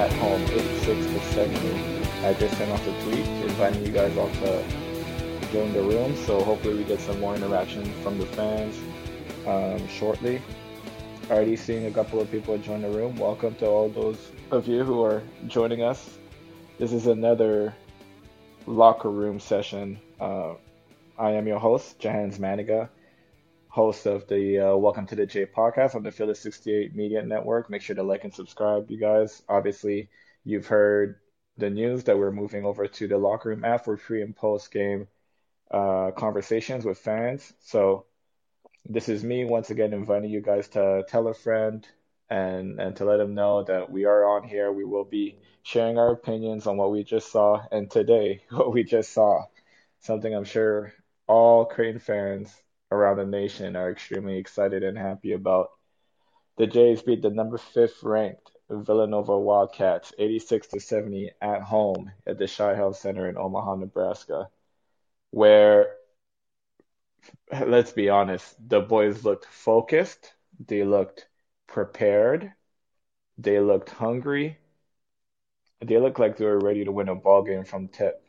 at home, 86 to 70. I just sent off a tweet inviting you guys all to join the room. So hopefully we get some more interaction from the fans um, shortly. Already seeing a couple of people join the room. Welcome to all those of you who are joining us. This is another locker room session. Uh, I am your host, Jahenns Maniga, host of the uh, Welcome to the J podcast on the Field of 68 Media Network. Make sure to like and subscribe, you guys. Obviously, you've heard the news that we're moving over to the locker room app for pre and post game uh, conversations with fans. So, this is me once again inviting you guys to tell a friend and and to let them know that we are on here. We will be sharing our opinions on what we just saw and today what we just saw. Something I'm sure all Creighton fans around the nation are extremely excited and happy about. The Jays beat the number fifth ranked Villanova Wildcats 86 to 70 at home at the CHI Health Center in Omaha, Nebraska, where let's be honest, the boys looked focused, they looked prepared, they looked hungry, they looked like they were ready to win a ball game from tip.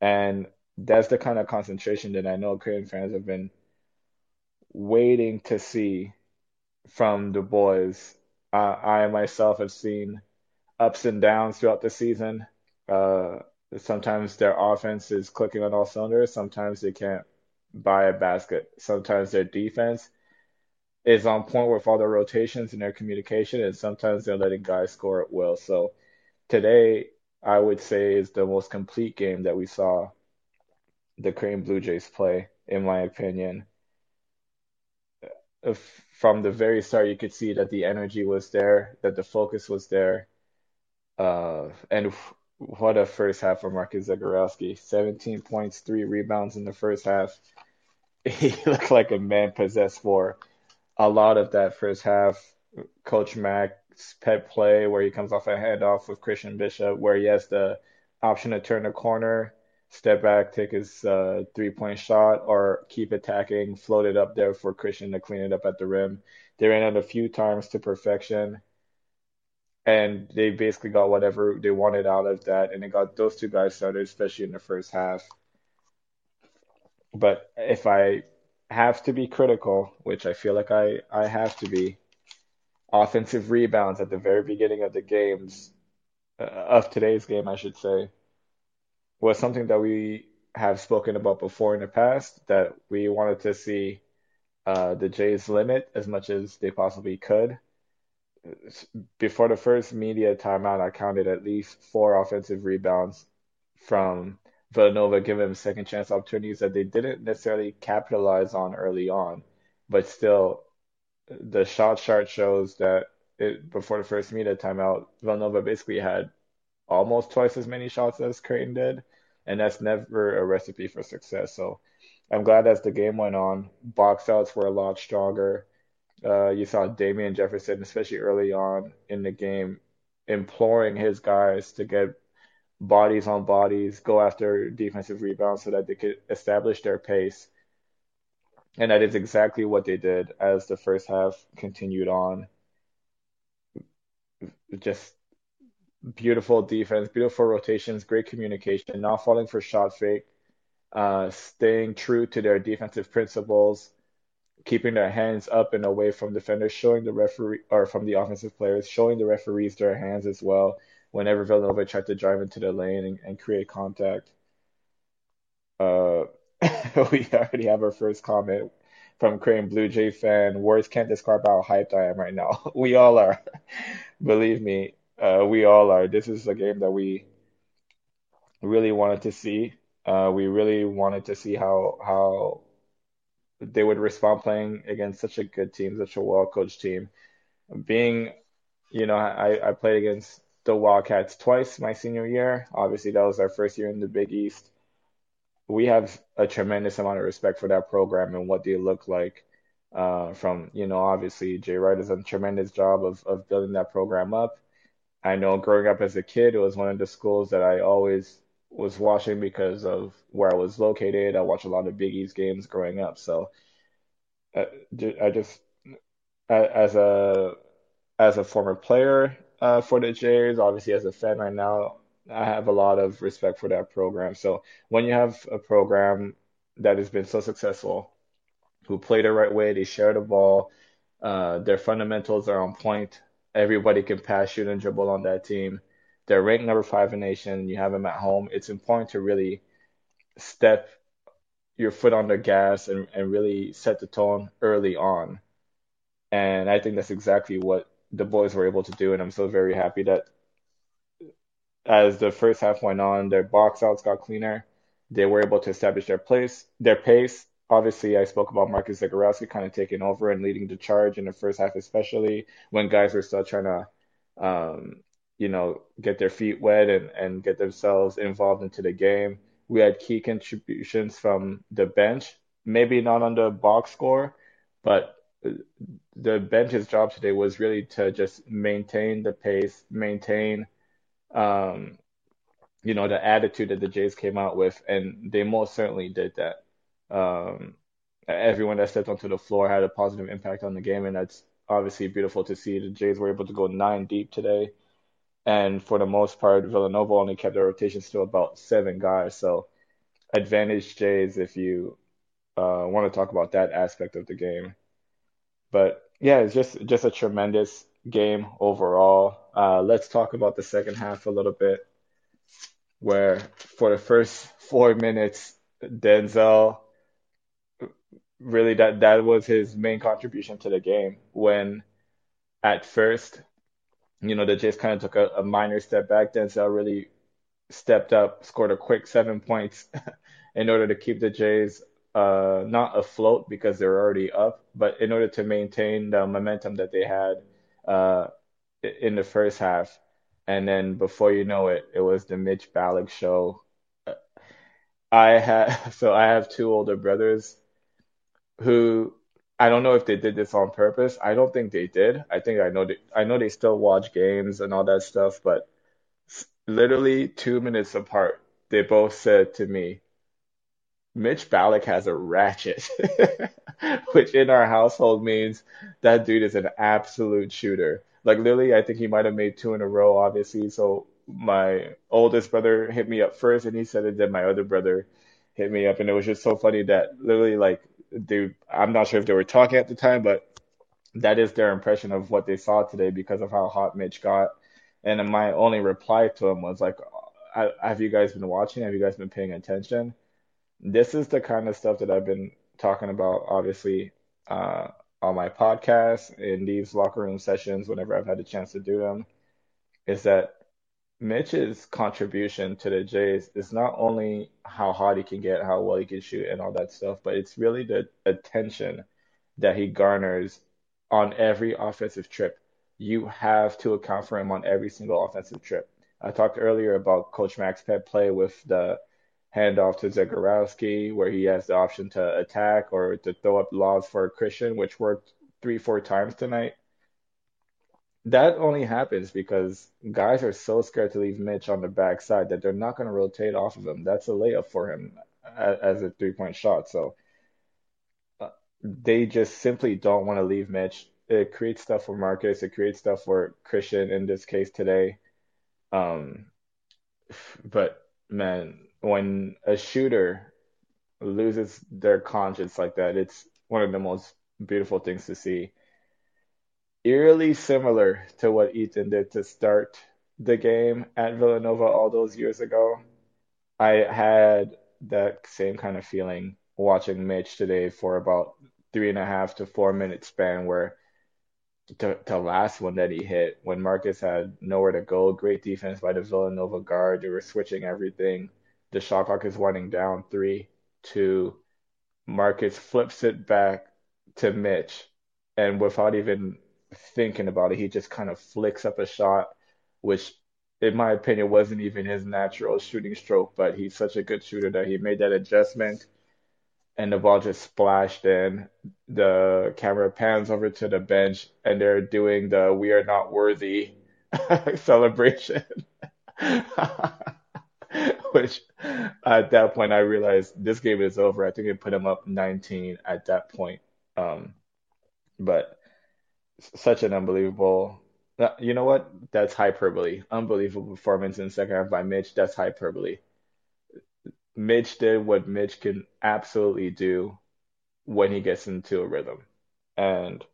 And that's the kind of concentration that I know Creighton fans have been waiting to see from the boys. Uh, I myself have seen ups and downs throughout the season. Uh, sometimes their offense is clicking on all cylinders. Sometimes they can't buy a basket. Sometimes their defense is on point with all their rotations and their communication, and sometimes they're letting guys score at will. So today, I would say is the most complete game that we saw the Creighton Blue Jays play, in my opinion. From the very start, you could see that the energy was there, that the focus was there. Uh, and what a first half for Marcus Zegarowski. 17 points, three rebounds in the first half. He looked like a man possessed for a lot of that first half. Coach Mack's pet play where he comes off a handoff with Christian Bishop, where he has the option to turn the corner step back, take his uh, three point shot, or keep attacking, float it up there for Christian to clean it up at the rim. They ran it a few times to perfection, and they basically got whatever they wanted out of that, and it got those two guys started, especially in the first half. But if I have to be critical, which I feel like I, I have to be, offensive rebounds at the very beginning of the games, uh, of today's game, I should say was something that we have spoken about before in the past that we wanted to see uh, the Jays limit as much as they possibly could. Before the first media timeout, I counted at least four offensive rebounds from Villanova, giving them second chance opportunities that they didn't necessarily capitalize on early on. But still, the shot chart shows that it, before the first media timeout, Villanova basically had almost twice as many shots as Creighton did and that's never a recipe for success. So I'm glad as the game went on, box outs were a lot stronger. Uh, you saw Damian Jefferson, especially early on in the game, imploring his guys to get bodies on bodies, go after defensive rebounds so that they could establish their pace. And that is exactly what they did as the first half continued on. Just beautiful defense, beautiful rotations, great communication, not falling for shot fake, uh, staying true to their defensive principles, keeping their hands up and away from defenders, showing the referee or from the offensive players, showing the referees their hands as well whenever Villanova tried to drive into the lane and, and create contact. Uh, we already have our first comment from Creighton Blue Jay fan. Words can't describe how hyped I am right now. we all are. Believe me, uh, we all are. This is a game that we really wanted to see. Uh, we really wanted to see how how they would respond playing against such a good team, such a well coached team. Being, you know, I, I played against the Wildcats twice my senior year. Obviously, that was our first year in the Big East. We have a tremendous amount of respect for that program and what they look like. Uh, from you know, obviously Jay Wright has done a tremendous job of of building that program up. I know growing up as a kid, it was one of the schools that I always was watching because of where I was located. I watched a lot of Big East games growing up, so uh, I just as a as a former player uh, for the Jays. Obviously, as a fan right now, I have a lot of respect for that program. So when you have a program that has been so successful, who play the right way, they share the ball, uh, their fundamentals are on point. Everybody can pass, shoot, and dribble on that team. They're ranked number five in the nation. You have them at home. It's important to really step your foot on the gas and, and really set the tone early on. And I think that's exactly what the boys were able to do. And I'm so very happy that as the first half went on, their box outs got cleaner. They were able to establish their place, their pace. Obviously, I spoke about Marcus Zegarowski kind of taking over and leading the charge in the first half, especially when guys were still trying to, um, you know, get their feet wet and, and get themselves involved into the game. We had key contributions from the bench, maybe not on the box score, but the bench's job today was really to just maintain the pace, maintain um, you know, the attitude that the Jays came out with, and they most certainly did that. Um, everyone that stepped onto the floor had a positive impact on the game, and that's obviously beautiful to see. The Jays were able to go nine deep today, and for the most part, Villanova only kept their rotations to about seven guys. So, advantage Jays if you uh, want to talk about that aspect of the game. But yeah, it's just just a tremendous game overall. Uh, let's talk about the second half a little bit, where for the first four minutes, Denzel really that that was his main contribution to the game. When at first, you know, the Jays kind of took a, a minor step back, Denzel really stepped up, scored a quick seven points in order to keep the Jays uh, not afloat because they're already up, but in order to maintain the momentum that they had uh, in the first half. And then before you know it, it was the Mitch Ballock show. I had so I have two older brothers who I don't know if they did this on purpose. I don't think they did. I think I know they, I know they still watch games and all that stuff, but literally two minutes apart, they both said to me, Mitch Ballock has a ratchet, which in our household means that dude is an absolute shooter. Like literally, I think he might have made two in a row, obviously. So my oldest brother hit me up first, and he said it. Then my other brother hit me up, and it was just so funny that literally, like, dude, I'm not sure if they were talking at the time, but that is their impression of what they saw today because of how hot Mitch got. And my only reply to him was like, "Have you guys been watching? Have you guys been paying attention?" this is the kind of stuff that I've been talking about, obviously, uh, on my podcast, in these locker room sessions, whenever I've had the chance to do them, is that Mitch's contribution to the Jays is not only how hard he can get, how well he can shoot, and all that stuff, but it's really the attention that he garners on every offensive trip. You have to account for him on every single offensive trip. I talked earlier about Coach Max pet play with the handoff to Zegarowski, where he has the option to attack or to throw up lobs for Christian, which worked three, four times tonight. That only happens because guys are so scared to leave Mitch on the backside that they're not going to rotate off of him. That's a layup for him as a three point shot. So uh, they just simply don't want to leave Mitch. It creates stuff for Marcus. It creates stuff for Christian in this case today. Um, but man, when a shooter loses their conscience like that, it's one of the most beautiful things to see. Eerily similar to what Ethan did to start the game at Villanova all those years ago. I had that same kind of feeling watching Mitch today for about three and a half to four minute span where the, the last one that he hit when Marcus had nowhere to go, great defense by the Villanova guard. They were switching everything the shot clock is winding down. Three, two. Marcus flips it back to Mitch, and without even thinking about it, he just kind of flicks up a shot, which, in my opinion, wasn't even his natural shooting stroke. But he's such a good shooter that he made that adjustment, and the ball just splashed in. The camera pans over to the bench, and they're doing the "We are not worthy" celebration. which at that point I realized this game is over. I think it put him up 19 at that point. Um, but such an unbelievable Uh, You know what? That's hyperbole. Unbelievable performance in the second half by Mitch. That's hyperbole. Mitch did what Mitch can absolutely do when he gets into a rhythm. And,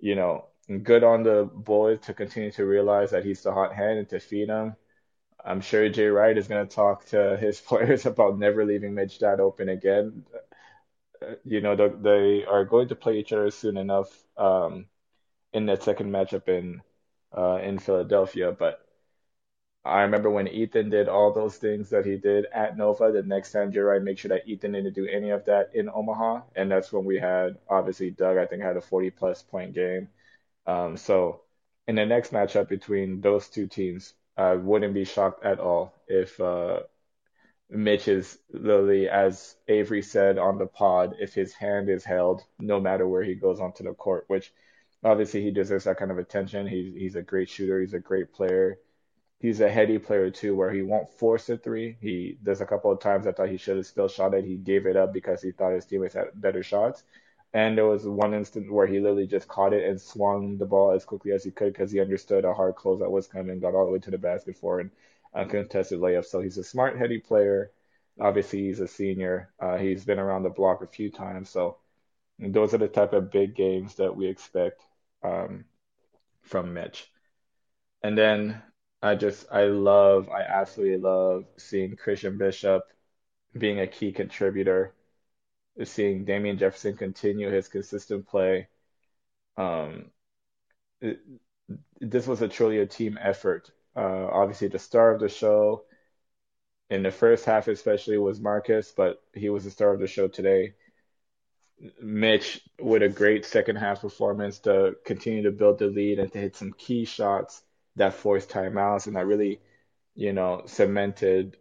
you know, good on the boys to continue to realize that he's the hot hand and to feed him. I'm sure Jay Wright is going to talk to his players about never leaving Mitch that open again. Uh, You know, they, they are going to play each other soon enough um, in that second matchup in uh, in Philadelphia. But I remember when Ethan did all those things that he did at Nova. The next time Jay Wright make sure that Ethan didn't do any of that in Omaha, and that's when we had obviously Doug. I think had a 40 plus point game. Um, so in the next matchup between those two teams, I wouldn't be shocked at all if uh, Mitch is literally, as Avery said on the pod, if his hand is held, no matter where he goes onto the court, which obviously he deserves that kind of attention. He's he's a great shooter. He's a great player. He's a heady player too, where he won't force a three. He there's a couple of times I thought he should have still shot it. He gave it up because he thought his teammates had better shots. And there was one instant where he literally just caught it and swung the ball as quickly as he could because he understood a hard closeout was coming, got all the way to the basket for an uncontested layup. So he's a smart, heady player. Obviously, he's a senior. Uh, he's been around the block a few times. So those are the type of big games that we expect um, from Mitch. And then I just, I love, I absolutely love seeing Christian Bishop being a key contributor, seeing Damian Jefferson continue his consistent play. Um, it, this was a truly a team effort. Uh, obviously, the star of the show in the first half, especially, was Marcus, but he was the star of the show today. Mitch with a great second half performance to continue to build the lead and to hit some key shots that forced timeouts and that really, you know, cemented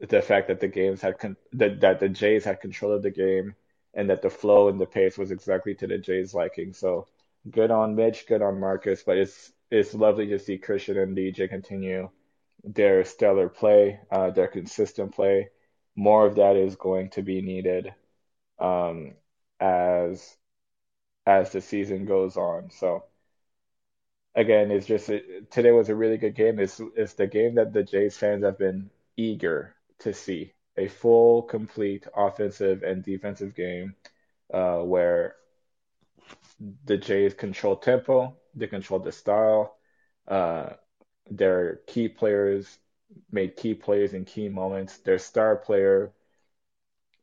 the fact that the games had con that that the Jays had control of the game and that the flow and the pace was exactly to the Jays' liking. So good on Mitch, good on Marcus, but it's it's lovely to see Christian and DJ continue their stellar play, uh, their consistent play. More of that is going to be needed um, as as the season goes on. So again, it's just it, today was a really good game. It's it's the game that the Jays fans have been eager to see. A full, complete offensive and defensive game uh, where the Jays control tempo, they control the style. Uh, their key players made key plays in key moments. Their star player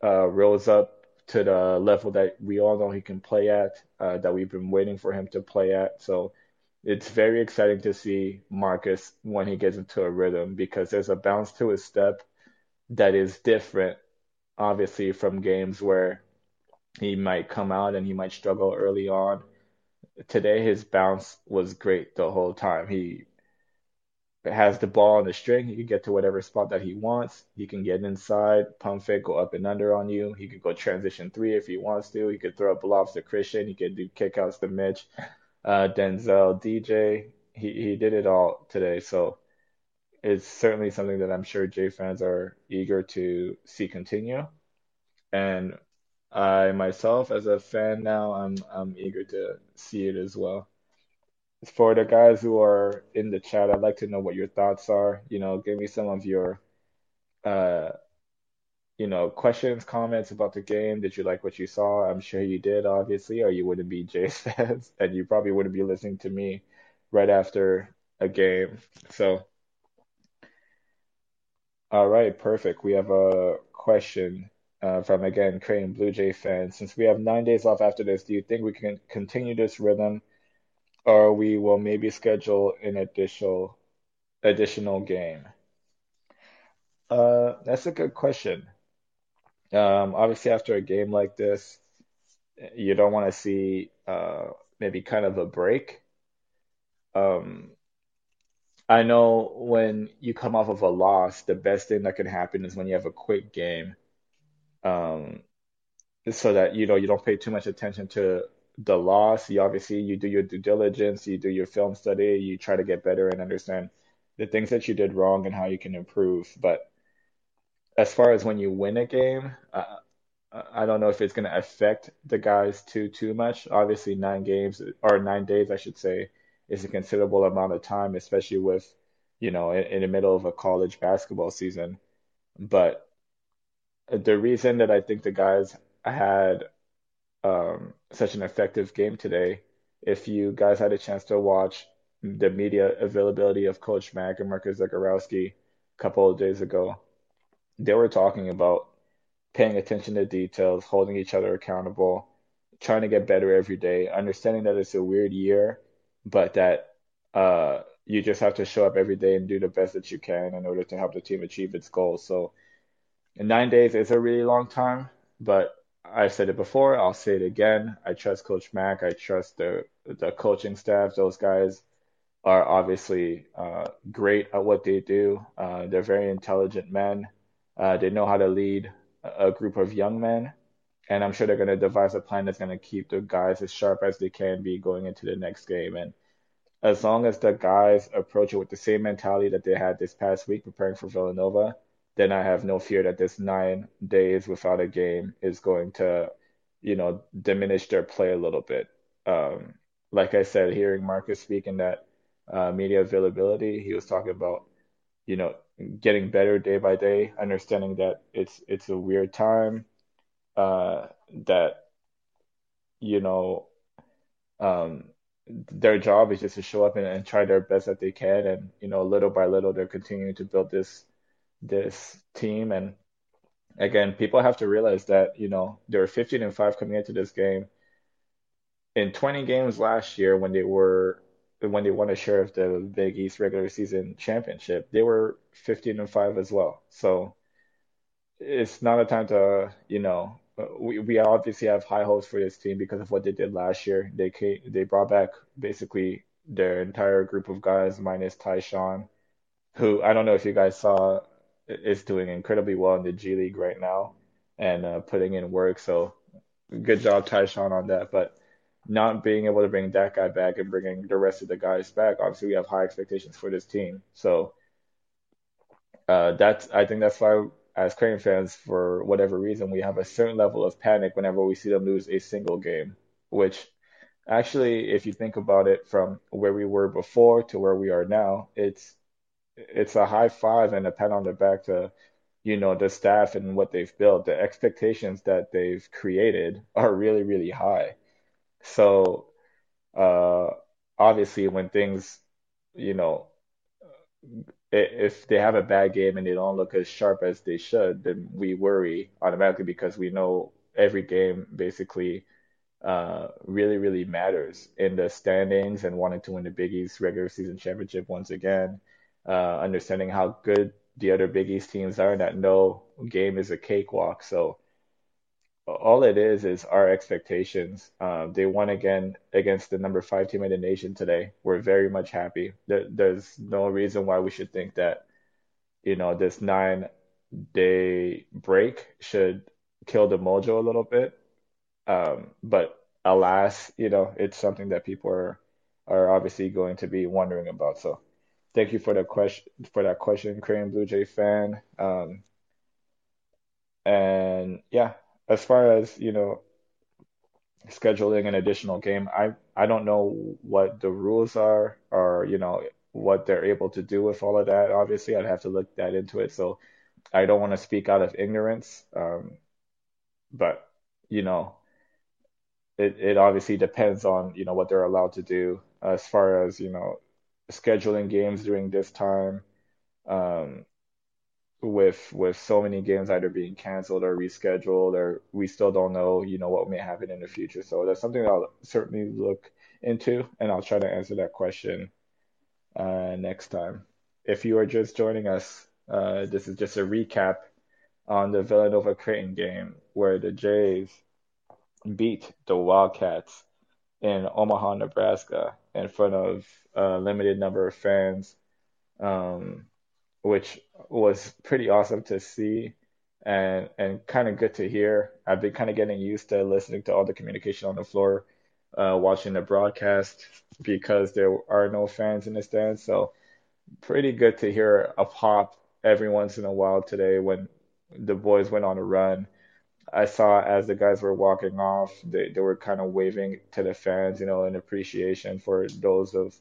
uh, rose up to the level that we all know he can play at, uh, that we've been waiting for him to play at. So it's very exciting to see Marcus when he gets into a rhythm because there's a bounce to his step that is different, obviously, from games where he might come out and he might struggle early on. Today, his bounce was great the whole time. He has the ball on the string. He can get to whatever spot that he wants. He can get inside, pump fake, go up and under on you. He could go transition three if he wants to. He could throw up lobs to Christian. He could do kickouts to Mitch, uh, Denzel, DJ. He he did it all today. So it's certainly something that I'm sure Jay fans are eager to see continue. And I myself, as a fan now, I'm I'm eager to see it as well. For the guys who are in the chat, I'd like to know what your thoughts are. You know, give me some of your uh, you know, questions, comments about the game. Did you like what you saw? I'm sure you did, obviously, or you wouldn't be Jays fans, and you probably wouldn't be listening to me right after a game. So, all right, perfect. We have a question uh, from again, Creighton Blue Jay fan. Since we have nine days off after this, do you think we can continue this rhythm, or we will maybe schedule an additional additional game? Uh, that's a good question. Um, obviously, after a game like this, you don't want to see uh, maybe kind of a break. Um, I know when you come off of a loss, the best thing that can happen is when you have a quick game, um, so that you know you don't pay too much attention to the loss. You obviously you do your due diligence, you do your film study, you try to get better and understand the things that you did wrong and how you can improve. But as far as when you win a game, uh, I don't know if it's going to affect the guys too too much. Obviously, nine games or nine days, I should say, is a considerable amount of time, especially with, you know, in, in the middle of a college basketball season. But the reason that I think the guys had um, such an effective game today, if you guys had a chance to watch the media availability of Coach Mack and Marcus Zegarowski a couple of days ago, they were talking about paying attention to details, holding each other accountable, trying to get better every day, understanding that it's a weird year, but that uh, you just have to show up every day and do the best that you can in order to help the team achieve its goals. So, nine days is a really long time, but I've said it before, I'll say it again. I trust Coach Mack. I trust the the coaching staff. Those guys are obviously uh, great at what they do. Uh, they're very intelligent men. Uh, they know how to lead a group of young men, and I'm sure they're going to devise a plan that's going to keep the guys as sharp as they can be going into the next game. And as long as the guys approach it with the same mentality that they had this past week preparing for Villanova, then I have no fear that this nine days without a game is going to, you know, diminish their play a little bit. Um, like I said, hearing Marcus speak in that uh, media availability, he was talking about, you know, getting better day by day, understanding that it's it's a weird time, uh, that you know, um, their job is just to show up and, and try their best that they can, and you know, little by little, they're continuing to build this this team. And again, people have to realize that you know they were 15 and five coming into this game. In 20 games last year, when they were when they won a share of the Big East regular season championship, they were 15 and 5 as well. So it's not a time to, you know, we, we obviously have high hopes for this team because of what they did last year. They came, they brought back basically their entire group of guys minus Ty-Shon, who I don't know if you guys saw is doing incredibly well in the G League right now and uh, putting in work. So good job Ty-Shon on that. But not being able to bring that guy back and bringing the rest of the guys back, obviously we have high expectations for this team. So uh, that's I think that's why as Creighton fans, for whatever reason, we have a certain level of panic whenever we see them lose a single game. Which actually, if you think about it, from where we were before to where we are now, it's it's a high five and a pat on the back to you know the staff and what they've built. The expectations that they've created are really really high. So uh, obviously, when things, you know, if they have a bad game and they don't look as sharp as they should, then we worry automatically because we know every game basically uh, really, really matters in the standings and wanting to win the Big East regular season championship once again. Uh, understanding how good the other Big East teams are, that no game is a cakewalk. So all it is is our expectations. Um, they won again against the number five team in the nation today. We're very much happy. There, there's no reason why we should think that, you know, this nine day break should kill the mojo a little bit. Um, but alas, you know, it's something that people are are obviously going to be wondering about. So, thank you for the question for that question, Creighton Blue Jay fan. Um, and yeah, as far as you know scheduling an additional game i i don't know what the rules are or you know what they're able to do with all of that. Obviously i'd have to look that into it. So i don't want to speak out of ignorance um, but you know it, it obviously depends on you know what they're allowed to do. As far as you know scheduling games during this time um, with with so many games either being canceled or rescheduled or we still don't know you know what may happen in the future. So that's something that i'll certainly look into and i'll try to answer that question uh, next time. If you are just joining us uh, this is just a recap on the villanova creighton game where the jays beat the wildcats in omaha nebraska in front of a limited number of fans um, which was pretty awesome to see and and kind of good to hear. I've been kind of getting used to listening to all the communication on the floor, uh, watching the broadcast because there are no fans in the stands. So pretty good to hear a pop every once in a while today when the boys went on a run. I saw as the guys were walking off, they, they were kind of waving to the fans, you know, in appreciation for those of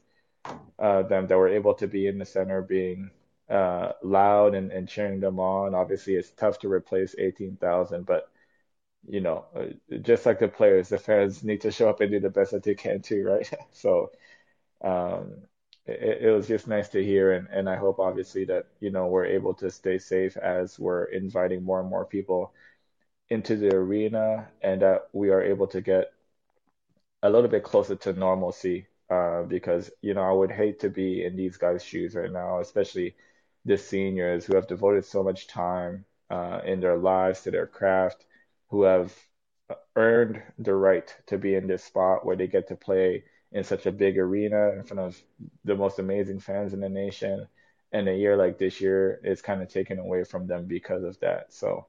uh, them that were able to be in the center being uh, loud and, and cheering them on. Obviously, it's tough to replace 18,000, but you know, uh, just like the players, the fans need to show up and do the best that they can too, right? So um, it, it was just nice to hear, and, and I hope obviously that you know we're able to stay safe as we're inviting more and more people into the arena, and that we are able to get a little bit closer to normalcy. Uh, because you know I would hate to be in these guys' shoes right now, especially the seniors who have devoted so much time uh, in their lives to their craft, who have earned the right to be in this spot where they get to play in such a big arena in front of the most amazing fans in the nation. And a year like this year is kind of taken away from them because of that. So,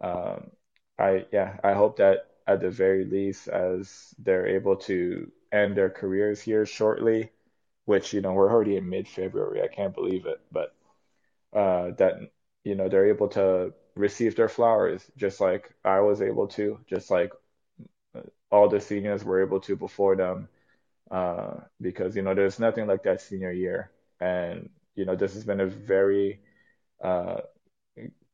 um, I yeah, I hope that at the very least, as they're able to end their careers here shortly, which you know we're already in mid-February, I can't believe it, but uh, that you know they're able to receive their flowers just like I was able to, just like all the seniors were able to before them, uh, because you know there's nothing like that senior year, and you know this has been a very uh,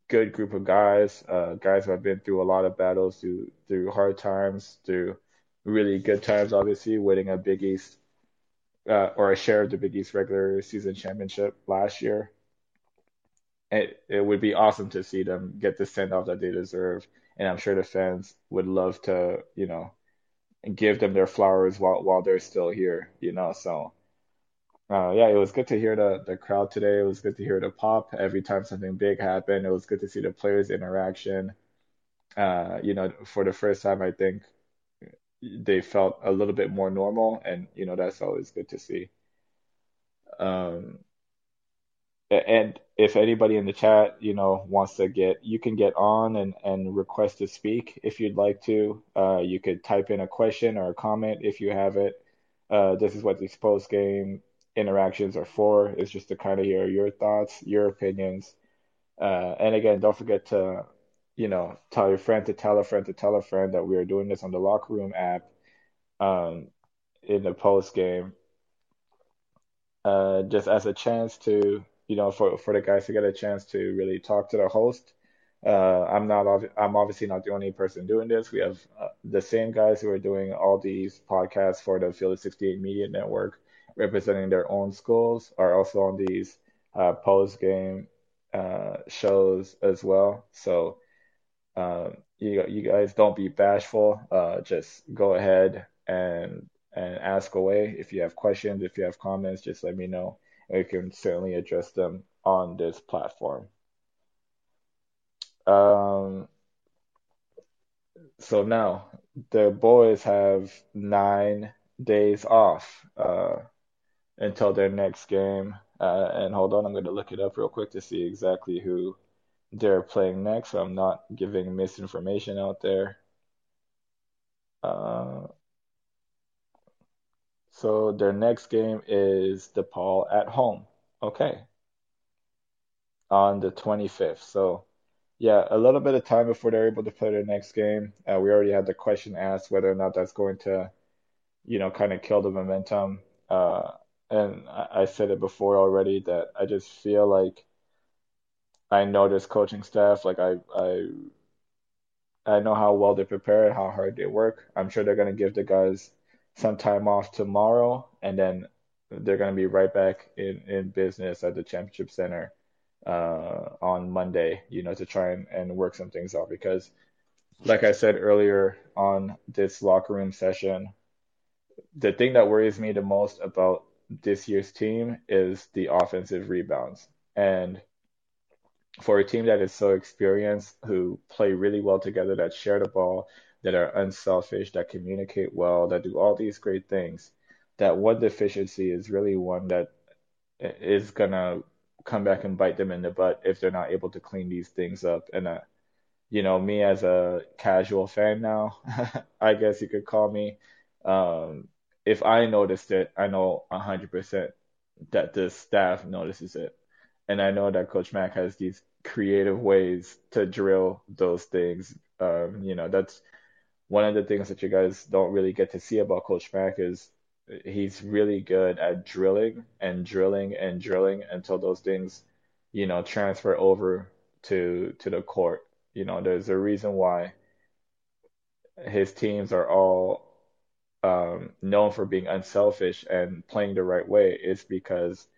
good group of guys, uh, guys who have been through a lot of battles, through through hard times, through really good times, obviously winning a Big East uh, or a share of the Big East regular season championship last year it, it would be awesome to see them get the send off that they deserve. And I'm sure the fans would love to, you know, give them their flowers while while they're still here, you know. So uh, yeah, it was good to hear the the crowd today. It was good to hear the pop every time something big happened. It was good to see the players' interaction. Uh, you know, for the first time, I think they felt a little bit more normal, and you know that's always good to see. Um, and if anybody in the chat, you know, wants to get, you can get on and, and request to speak if you'd like to. Uh, you could type in a question or a comment if you have it. Uh, this is what these post game interactions are for. is just to kind of hear your thoughts, your opinions. Uh, and again, don't forget to, you know, tell your friend to tell a friend to tell a friend that we are doing this on the locker room app um, in the post game. Uh, just as a chance to you know, for for the guys to get a chance to really talk to the host. Uh, I'm not. I'm obviously not the only person doing this. We have uh, the same guys who are doing all these podcasts for the Field of 68 Media Network, representing their own schools, are also on these uh, post game uh, shows as well. So um, you you guys don't be bashful. Uh, just go ahead and and ask away if you have questions, if you have comments. Just let me know we can certainly address them on this platform. Um, so now the boys have nine days off uh, until their next game. Uh, and hold on, I'm going to look it up real quick to see exactly who they're playing next. So I'm not giving misinformation out there. Uh, so their next game is DePaul at home. Okay. On the 25th. So yeah, a little bit of time before they're able to play their next game. Uh, we already had the question asked whether or not that's going to, you know, kind of kill the momentum. Uh, and I, I said it before already that I just feel like I know this coaching staff. Like I, I, I know how well they prepare, how hard they work. I'm sure they're to give the guys some time off tomorrow, and then they're to be right back in, in business at the championship center uh, on Monday, you know, to try and, and work some things out. Because, like I said earlier on this locker room session, the thing that worries me the most about this year's team is the offensive rebounds. And for a team that is so experienced, who play really well together, that share the ball, that are unselfish, that communicate well, that do all these great things, that one deficiency is really one that is gonna come back and bite them in the butt if they're not able to clean these things up. And uh, you know, me as a casual fan now, I guess you could call me. Um, if I noticed it, I know 100% that the staff notices it. And I know that Coach Mack has these creative ways to drill those things. Um, you know, that's one of the things that you guys don't really get to see about Coach Mack is he's really good at drilling and drilling and drilling until those things, you know, transfer over to to the court. You know, there's a reason why his teams are all um, known for being unselfish and playing the right way. Is because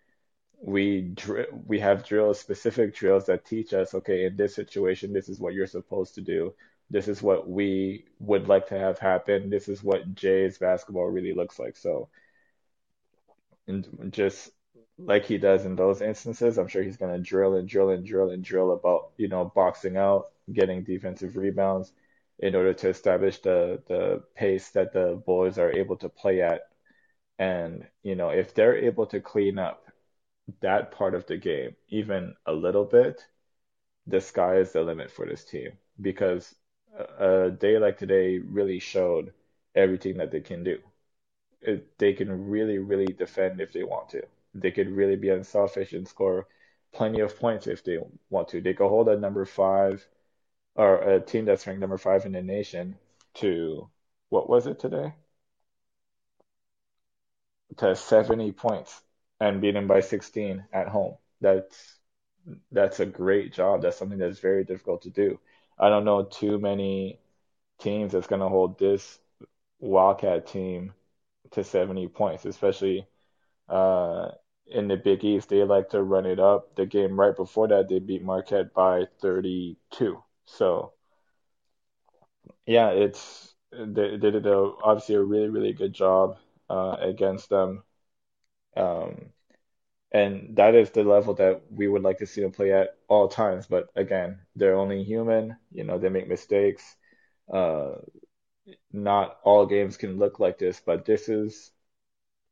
we dr- we have drills, specific drills that teach us, okay, in this situation, this is what you're supposed to do. This is what we would like to have happen. This is what Jay's basketball really looks like. So, and just like he does in those instances, I'm sure he's going to drill and drill and drill and drill about, you know, boxing out, getting defensive rebounds in order to establish the the pace that the boys are able to play at. And, you know, if they're able to clean up that part of the game even a little bit, the sky is the limit for this team because a, day like today really showed everything that they can do. It, they can really, really defend if they want to. They could really be unselfish and score plenty of points if they want to. They could hold a number five or a team that's ranked number five in the nation to what was it today? To 70 points and beat them by 16 at home. That's that's a great job. That's something that's very difficult to do. I don't know too many teams that's going to hold this Wildcat team to 70 points, especially uh, in the Big East. They like to run it up. The game right before that, they beat Marquette by 32. So, yeah, it's they, they did a, obviously a really, really good job uh, against them. Um, and that is the level that we would like to see them play at all times. But again, they're only human. You know, they make mistakes. Uh, not all games can look like this, but this is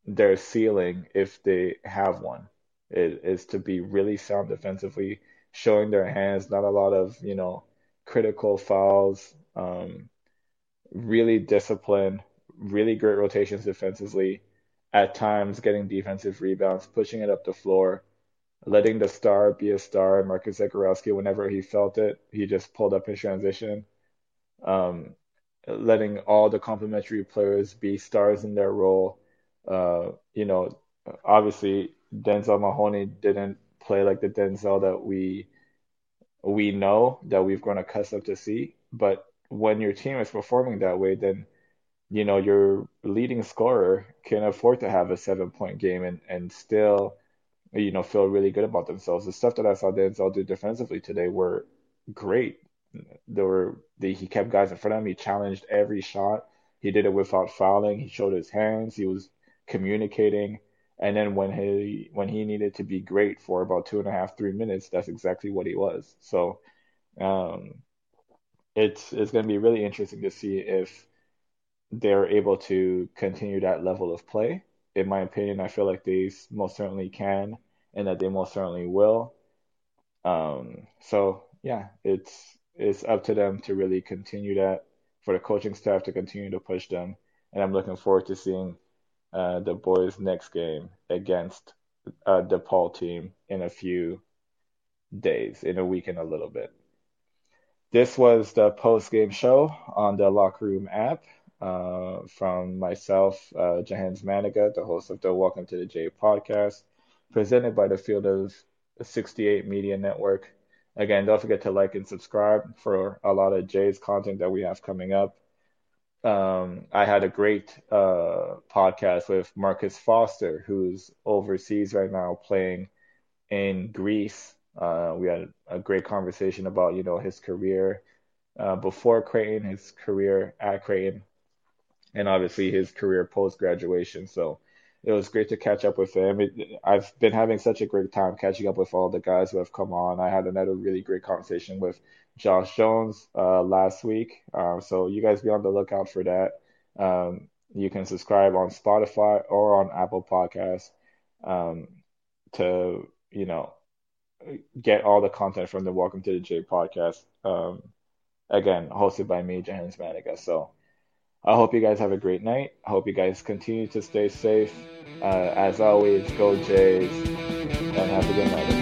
their ceiling if they have one. It is to be really sound defensively, showing their hands, not a lot of you know critical fouls, um, really disciplined, really great rotations defensively at times getting defensive rebounds, pushing it up the floor, letting the star be a star. Marcus Zegarowski, whenever he felt it, he just pulled up his transition. Um, letting all the complementary players be stars in their role. Uh, you know, obviously Denzel Mahoney didn't play like the Denzel that we we know that we've grown accustomed to see. But when your team is performing that way, then you know, your leading scorer can afford to have a seven point game and, and still, you know, feel really good about themselves. The stuff that I saw Denzel do defensively today were great. There were he kept guys in front of him. He challenged every shot. He did it without fouling. He showed his hands. He was communicating. And then when he when he needed to be great for about two and a half, three minutes, that's exactly what he was. So um, it's it's going to be really interesting to see if they're able to continue that level of play. In my opinion, I feel like they most certainly can and that they most certainly will. Um, so yeah, it's it's up to them to really continue that for the coaching staff to continue to push them. And I'm looking forward to seeing uh, the boys' next game against uh, DePaul team in a few days, in a week and a little bit. This was the post game show on the Locker Room app uh, from myself, uh, Maniga, the host of the Welcome to the J podcast, presented by the Field of 68 Media Network. Again, don't forget to like and subscribe for a lot of Jay's content that we have coming up. Um, I had a great uh, podcast with Marcus Foster, who's overseas right now playing in Greece. Uh, we had a great conversation about, you know, his career uh, before Creighton, his career at Creighton, and obviously his career post graduation. So it was great to catch up with him. It, I've been having such a great time catching up with all the guys who have come on. I had another really great conversation with Josh Jones uh, last week. Um, so you guys be on the lookout for that. Um, you can subscribe on Spotify or on Apple Podcasts um, to, you know, get all the content from the Welcome to the J podcast. Um, again, hosted by me, James Maniga. So I hope you guys have a great night. I hope you guys continue to stay safe. Uh, as always, go Jays and have a good night.